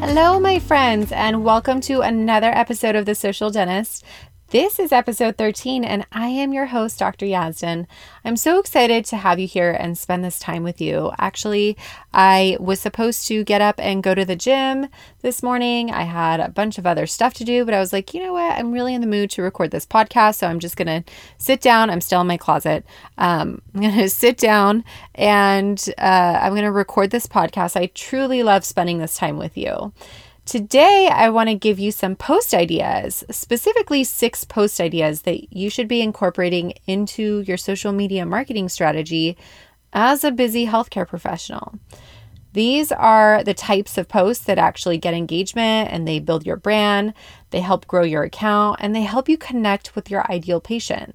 Hello, my friends, and welcome to another episode of The Social Dentist. This is episode 13, and I am your host, Dr. Yazdan. I'm so excited to have you here and spend this time with you. Actually, I was supposed to get up and go to the gym this morning. I had a bunch of other stuff to do, but I was like, you know what? I'm really in the mood to record this podcast, so I'm just going to sit down. I'm still in my closet. Um, I'm going to sit down and uh, I'm going to record this podcast. I truly love spending this time with you. Today, I want to give you some post ideas, specifically six post ideas that you should be incorporating into your social media marketing strategy as a busy healthcare professional. These are the types of posts that actually get engagement and they build your brand, they help grow your account, and they help you connect with your ideal patient.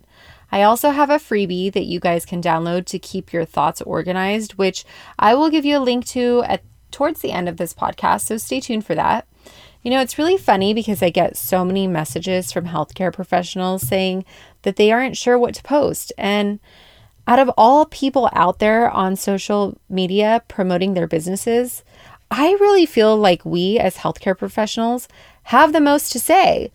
I also have a freebie that you guys can download to keep your thoughts organized, which I will give you a link to at towards the end of this podcast, so stay tuned for that. You know, it's really funny because I get so many messages from healthcare professionals saying that they aren't sure what to post. And out of all people out there on social media promoting their businesses, I really feel like we as healthcare professionals have the most to say.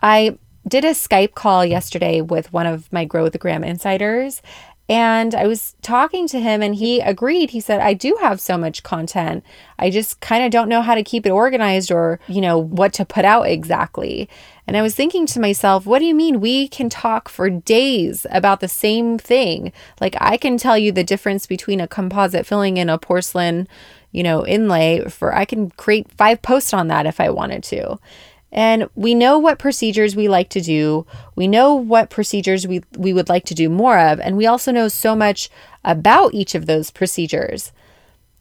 I did a Skype call yesterday with one of my Grow the Gram insiders, and I was talking to him and he agreed. He said, I do have so much content. I just kind of don't know how to keep it organized or, you know, what to put out exactly. And I was thinking to myself, what do you mean we can talk for days about the same thing? Like I can tell you the difference between a composite filling and a porcelain, you know, inlay for I can create five posts on that if I wanted to. And we know what procedures we like to do. We know what procedures we, we would like to do more of. And we also know so much about each of those procedures.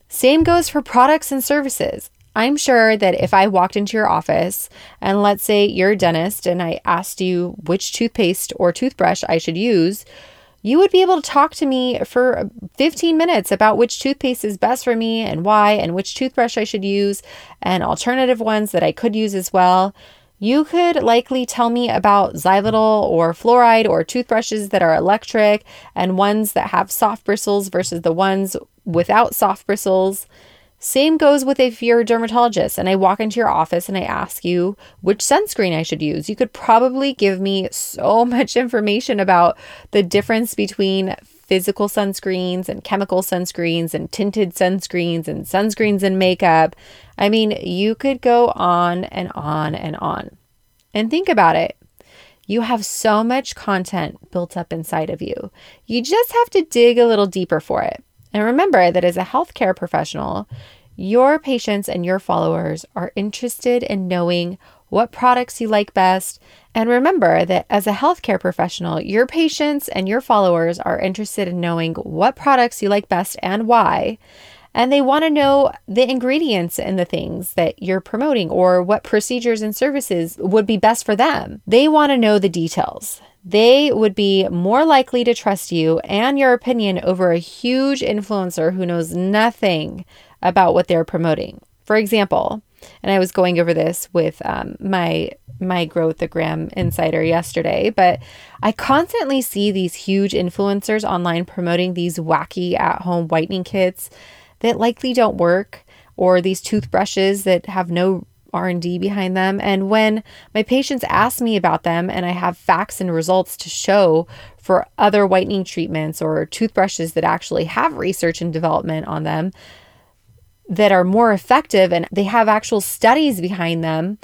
Same goes for products and services. I'm sure that if I walked into your office and let's say you're a dentist and I asked you which toothpaste or toothbrush I should use, you would be able to talk to me for 15 minutes about which toothpaste is best for me and why, and which toothbrush I should use, and alternative ones that I could use as well. You could likely tell me about xylitol or fluoride or toothbrushes that are electric and ones that have soft bristles versus the ones without soft bristles. Same goes with if you're a dermatologist and I walk into your office and I ask you which sunscreen I should use. You could probably give me so much information about the difference between physical sunscreens and chemical sunscreens and tinted sunscreens and sunscreens and makeup. I mean, you could go on and on and on. And think about it. You have so much content built up inside of you. You just have to dig a little deeper for it. And remember that as a healthcare professional, your patients and your followers are interested in knowing what products you like best. And remember that as a healthcare professional, your patients and your followers are interested in knowing what products you like best and why. And they want to know the ingredients in the things that you're promoting or what procedures and services would be best for them. They want to know the details they would be more likely to trust you and your opinion over a huge influencer who knows nothing about what they're promoting. For example, and I was going over this with um, my my Grow the insider yesterday, but I constantly see these huge influencers online promoting these wacky at home whitening kits that likely don't work, or these toothbrushes that have no R&D behind them and when my patients ask me about them and I have facts and results to show for other whitening treatments or toothbrushes that actually have research and development on them that are more effective and they have actual studies behind them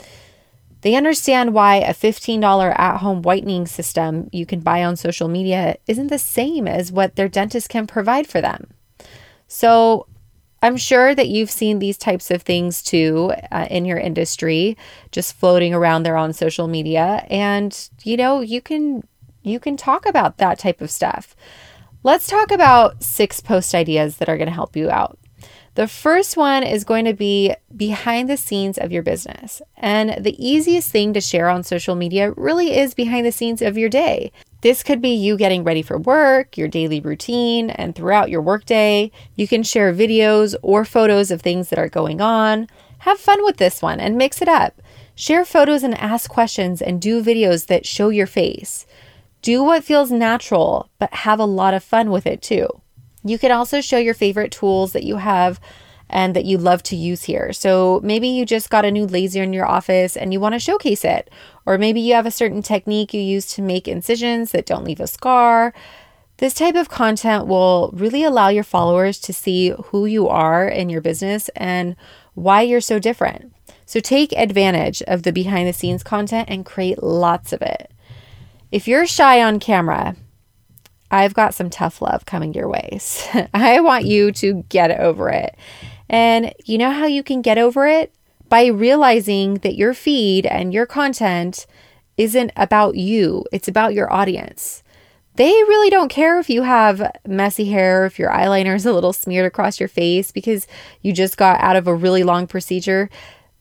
they understand why a $15 at home whitening system you can buy on social media isn't the same as what their dentist can provide for them. So, I'm sure that you've seen these types of things too uh, in your industry, just floating around there on social media, and you know you can you can talk about that type of stuff. Let's talk about six post ideas that are going to help you out. The first one is going to be behind the scenes of your business. And the easiest thing to share on social media really is behind the scenes of your day. This could be you getting ready for work, your daily routine, and throughout your workday. You can share videos or photos of things that are going on. Have fun with this one and mix it up. Share photos and ask questions and do videos that show your face. Do what feels natural, but have a lot of fun with it too. You can also show your favorite tools that you have and that you love to use here. So maybe you just got a new laser in your office and you want to showcase it. Or maybe you have a certain technique you use to make incisions that don't leave a scar. This type of content will really allow your followers to see who you are in your business and why you're so different. So take advantage of the behind the scenes content and create lots of it. If you're shy on camera, I've got some tough love coming your way. I want you to get over it. And you know how you can get over it? By realizing that your feed and your content isn't about you, it's about your audience. They really don't care if you have messy hair, if your eyeliner is a little smeared across your face because you just got out of a really long procedure.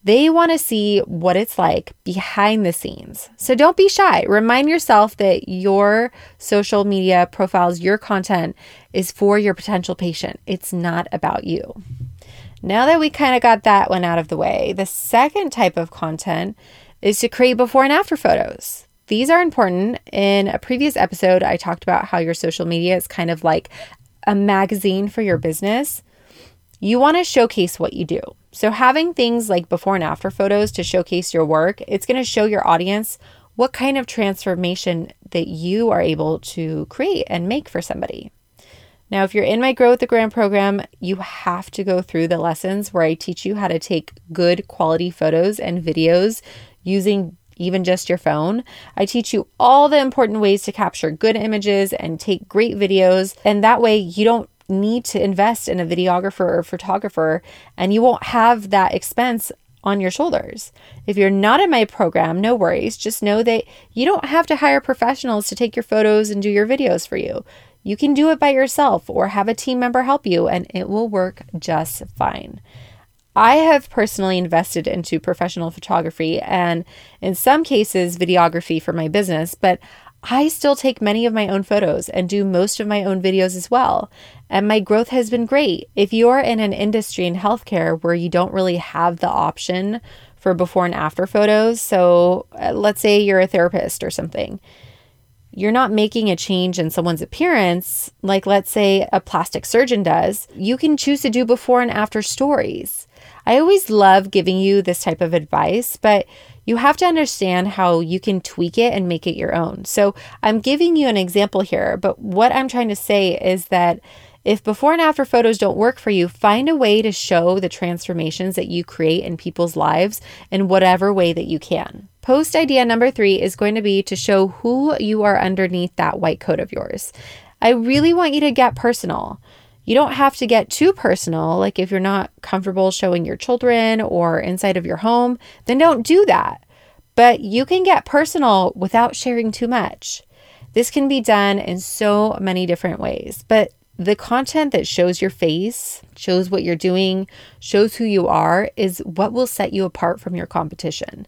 They want to see what it's like behind the scenes. So don't be shy. Remind yourself that your social media profiles, your content is for your potential patient. It's not about you. Now that we kind of got that one out of the way, the second type of content is to create before and after photos. These are important. In a previous episode, I talked about how your social media is kind of like a magazine for your business. You want to showcase what you do. So, having things like before and after photos to showcase your work, it's going to show your audience what kind of transformation that you are able to create and make for somebody. Now, if you're in my Grow with the Gram program, you have to go through the lessons where I teach you how to take good quality photos and videos using even just your phone. I teach you all the important ways to capture good images and take great videos. And that way, you don't need to invest in a videographer or photographer, and you won't have that expense on your shoulders. If you're not in my program, no worries. Just know that you don't have to hire professionals to take your photos and do your videos for you. You can do it by yourself or have a team member help you, and it will work just fine. I have personally invested into professional photography and, in some cases, videography for my business, but I still take many of my own photos and do most of my own videos as well. And my growth has been great. If you're in an industry in healthcare where you don't really have the option for before and after photos, so uh, let's say you're a therapist or something, you're not making a change in someone's appearance, like let's say a plastic surgeon does, you can choose to do before and after stories. I always love giving you this type of advice, but you have to understand how you can tweak it and make it your own. So I'm giving you an example here, but what I'm trying to say is that if before and after photos don't work for you, find a way to show the transformations that you create in people's lives in whatever way that you can. Post idea number three is going to be to show who you are underneath that white coat of yours. I really want you to get personal. You don't have to get too personal. Like if you're not comfortable showing your children or inside of your home, then don't do that. But you can get personal without sharing too much. This can be done in so many different ways, but the content that shows your face, shows what you're doing, shows who you are is what will set you apart from your competition.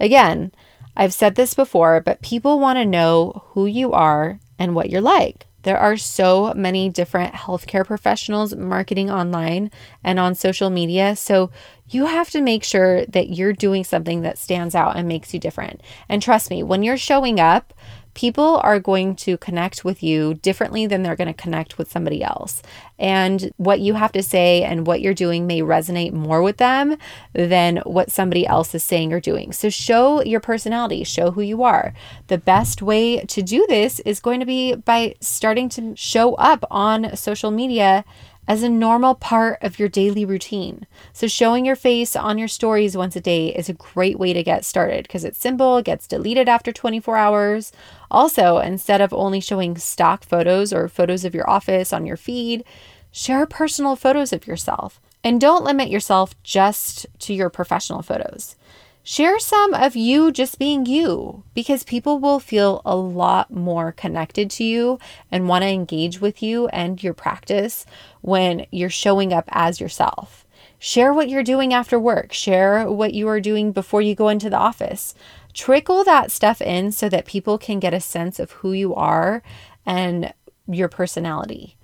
Again, I've said this before, but people want to know who you are and what you're like. There are so many different healthcare professionals marketing online and on social media. So you have to make sure that you're doing something that stands out and makes you different. And trust me, when you're showing up, people are going to connect with you differently than they're going to connect with somebody else. And what you have to say and what you're doing may resonate more with them than what somebody else is saying or doing. So show your personality, show who you are. The best way to do this is going to be by starting to show up on social media as a normal part of your daily routine. So, showing your face on your stories once a day is a great way to get started because it's simple, it gets deleted after 24 hours. Also, instead of only showing stock photos or photos of your office on your feed, share personal photos of yourself. And don't limit yourself just to your professional photos. Share some of you just being you because people will feel a lot more connected to you and want to engage with you and your practice when you're showing up as yourself. Share what you're doing after work, share what you are doing before you go into the office. Trickle that stuff in so that people can get a sense of who you are and your personality.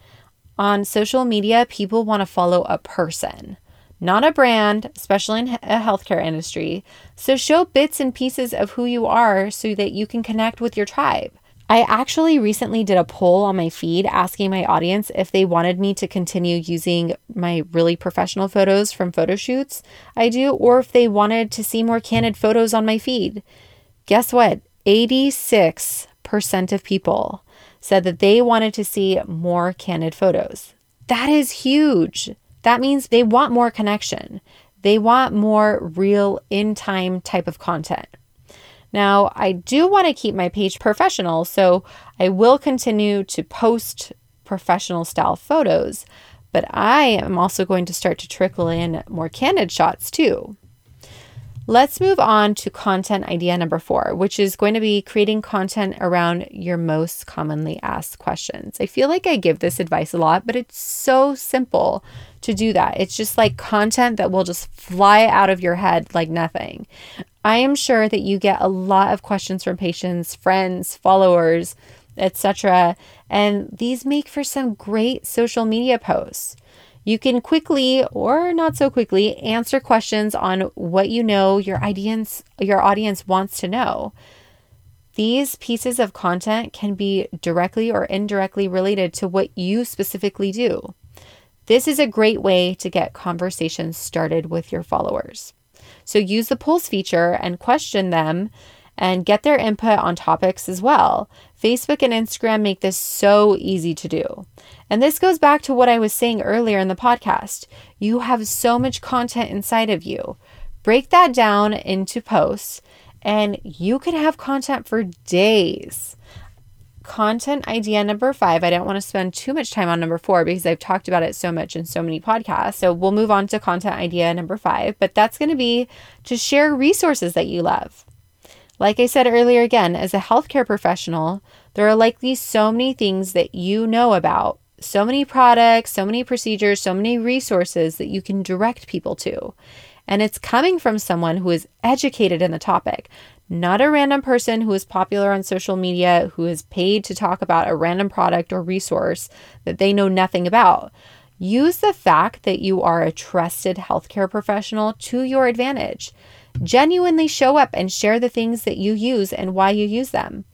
On social media, people want to follow a person not a brand, especially in a healthcare industry. So show bits and pieces of who you are so that you can connect with your tribe. I actually recently did a poll on my feed asking my audience if they wanted me to continue using my really professional photos from photo shoots I do, or if they wanted to see more candid photos on my feed. Guess what? 86% of people said that they wanted to see more candid photos. That is huge. That means they want more connection. They want more real in time type of content. Now, I do want to keep my page professional, so I will continue to post professional style photos, but I am also going to start to trickle in more candid shots too. Let's move on to content idea number four, which is going to be creating content around your most commonly asked questions. I feel like I give this advice a lot, but it's so simple to do that. It's just like content that will just fly out of your head like nothing. I am sure that you get a lot of questions from patients, friends, followers, etc. And these make for some great social media posts. You can quickly or not so quickly answer questions on what you know your audience your audience wants to know. These pieces of content can be directly or indirectly related to what you specifically do. This is a great way to get conversations started with your followers. So use the polls feature and question them and get their input on topics as well. Facebook and Instagram make this so easy to do. And this goes back to what I was saying earlier in the podcast. You have so much content inside of you. Break that down into posts, and you can have content for days. Content idea number five. I don't want to spend too much time on number four because I've talked about it so much in so many podcasts. So we'll move on to content idea number five, but that's going to be to share resources that you love. Like I said earlier, again, as a healthcare professional, there are likely so many things that you know about, so many products, so many procedures, so many resources that you can direct people to. And it's coming from someone who is educated in the topic, not a random person who is popular on social media who is paid to talk about a random product or resource that they know nothing about. Use the fact that you are a trusted healthcare professional to your advantage. Genuinely show up and share the things that you use and why you use them.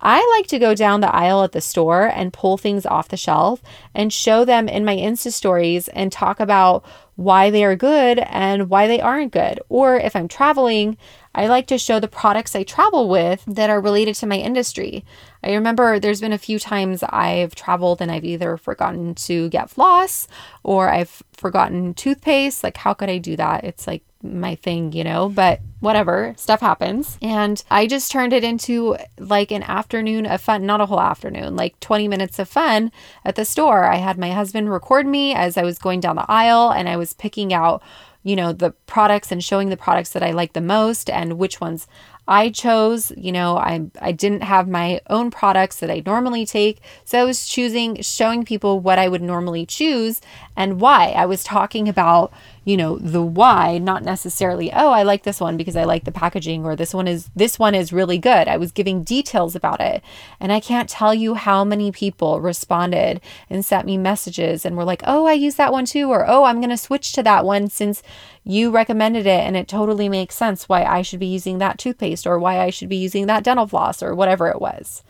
I like to go down the aisle at the store and pull things off the shelf and show them in my Insta stories and talk about why they are good and why they aren't good. Or if I'm traveling, I like to show the products I travel with that are related to my industry. I remember there's been a few times I've traveled and I've either forgotten to get floss or I've forgotten toothpaste. Like, how could I do that? It's like my thing, you know, but whatever, stuff happens. And I just turned it into like an afternoon of fun, not a whole afternoon, like 20 minutes of fun at the store. I had my husband record me as I was going down the aisle and I was picking out, you know, the products and showing the products that I like the most and which ones I chose, you know, I I didn't have my own products that I normally take. So I was choosing showing people what I would normally choose and why. I was talking about, you know, the why, not necessarily, oh, I like this one because I like the packaging or this one is this one is really good. I was giving details about it. And I can't tell you how many people responded and sent me messages and were like, "Oh, I use that one too," or "Oh, I'm going to switch to that one since you recommended it and it totally makes sense why I should be using that toothpaste or why I should be using that dental floss or whatever it was."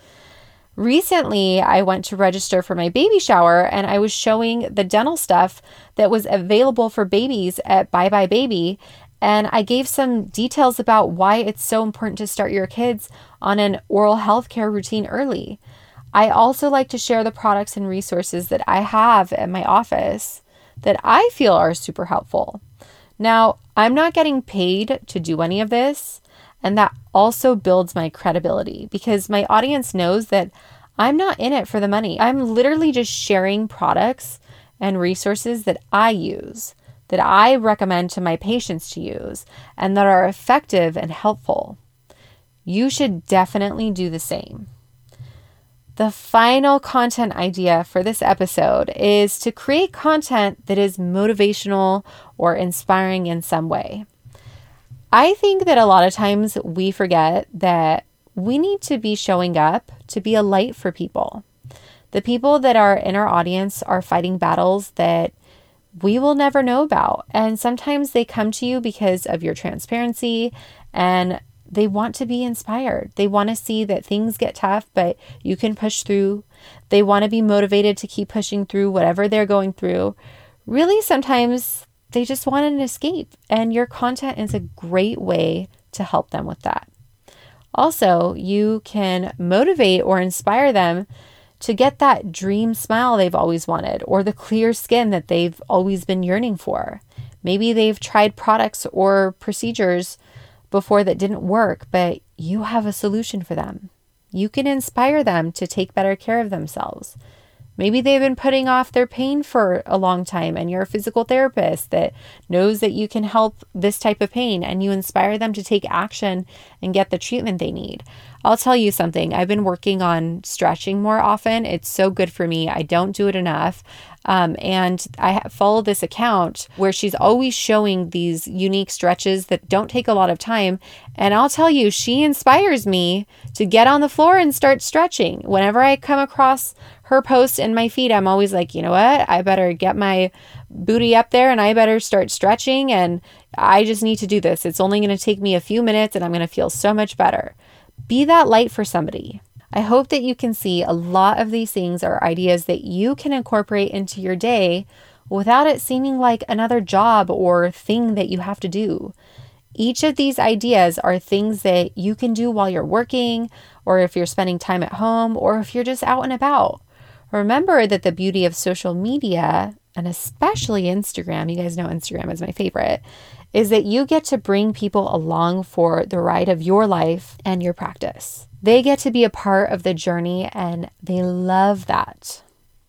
Recently, I went to register for my baby shower and I was showing the dental stuff that was available for babies at buybuy BABY. And I gave some details about why it's so important to start your kids on an oral health care routine early. I also like to share the products and resources that I have at my office that I feel are super helpful. Now, I'm not getting paid to do any of this, and that also builds my credibility because my audience knows that I'm not in it for the money. I'm literally just sharing products and resources that I use that I recommend to my patients to use and that are effective and helpful. You should definitely do the same. The final content idea for this episode is to create content that is motivational or inspiring in some way. I think that a lot of times we forget that we need to be showing up to be a light for people. The people that are in our audience are fighting battles that we will never know about. And sometimes they come to you because of your transparency and they want to be inspired. They want to see that things get tough, but you can push through. They want to be motivated to keep pushing through whatever they're going through. Really, sometimes they just want an escape, and your content is a great way to help them with that. Also, you can motivate or inspire them to get that dream smile they've always wanted or the clear skin that they've always been yearning for. Maybe they've tried products or procedures before that didn't work, but you have a solution for them. You can inspire them to take better care of themselves. Maybe they've been putting off their pain for a long time, and you're a physical therapist that knows that you can help this type of pain, and you inspire them to take action and get the treatment they need. I'll tell you something, I've been working on stretching more often. It's so good for me. I don't do it enough. Um, and I follow this account where she's always showing these unique stretches that don't take a lot of time. And I'll tell you, she inspires me to get on the floor and start stretching. Whenever I come across her post in my feed, I'm always like, you know what? I better get my booty up there and I better start stretching. And I just need to do this. It's only going to take me a few minutes and I'm going to feel so much better. Be that light for somebody. I hope that you can see a lot of these things are ideas that you can incorporate into your day without it seeming like another job or thing that you have to do. Each of these ideas are things that you can do while you're working, or if you're spending time at home, or if you're just out and about. Remember that the beauty of social media, and especially Instagram, you guys know Instagram is my favorite, is that you get to bring people along for the ride of your life and your practice. They get to be a part of the journey and they love that.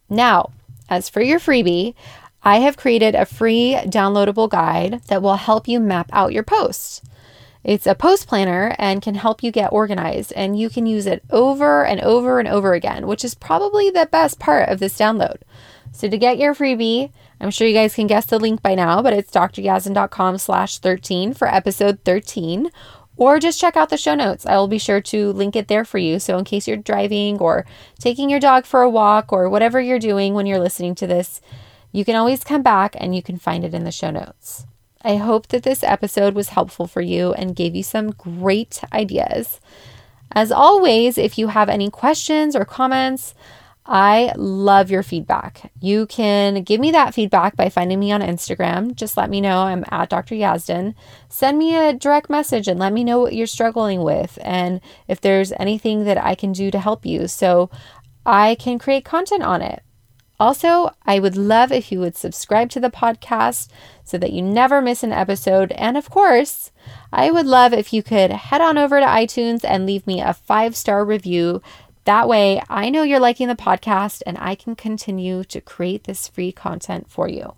Now, as for your freebie, I have created a free downloadable guide that will help you map out your posts. It's a post planner and can help you get organized, and you can use it over and over and over again, which is probably the best part of this download. So to get your freebie, I'm sure you guys can guess the link by now, but it's dryazdan.com slash 13 for episode 13. Or just check out the show notes. I will be sure to link it there for you. So, in case you're driving or taking your dog for a walk or whatever you're doing when you're listening to this, you can always come back and you can find it in the show notes. I hope that this episode was helpful for you and gave you some great ideas. As always, if you have any questions or comments, I love your feedback. You can give me that feedback by finding me on Instagram. Just let me know I'm at Dr. Yazdan. Send me a direct message and let me know what you're struggling with and if there's anything that I can do to help you so I can create content on it. Also, I would love if you would subscribe to the podcast so that you never miss an episode. And of course, I would love if you could head on over to iTunes and leave me a five star review that way, I know you're liking the podcast and I can continue to create this free content for you.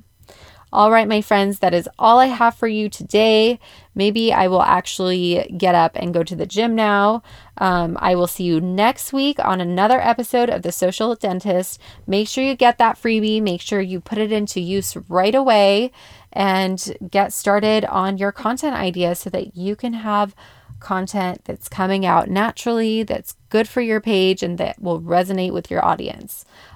All right, my friends, that is all I have for you today. Maybe I will actually get up and go to the gym now. Um, I will see you next week on another episode of The Social Dentist. Make sure you get that freebie, make sure you put it into use right away and get started on your content ideas so that you can have content that's coming out naturally, that's good for your page, and that will resonate with your audience.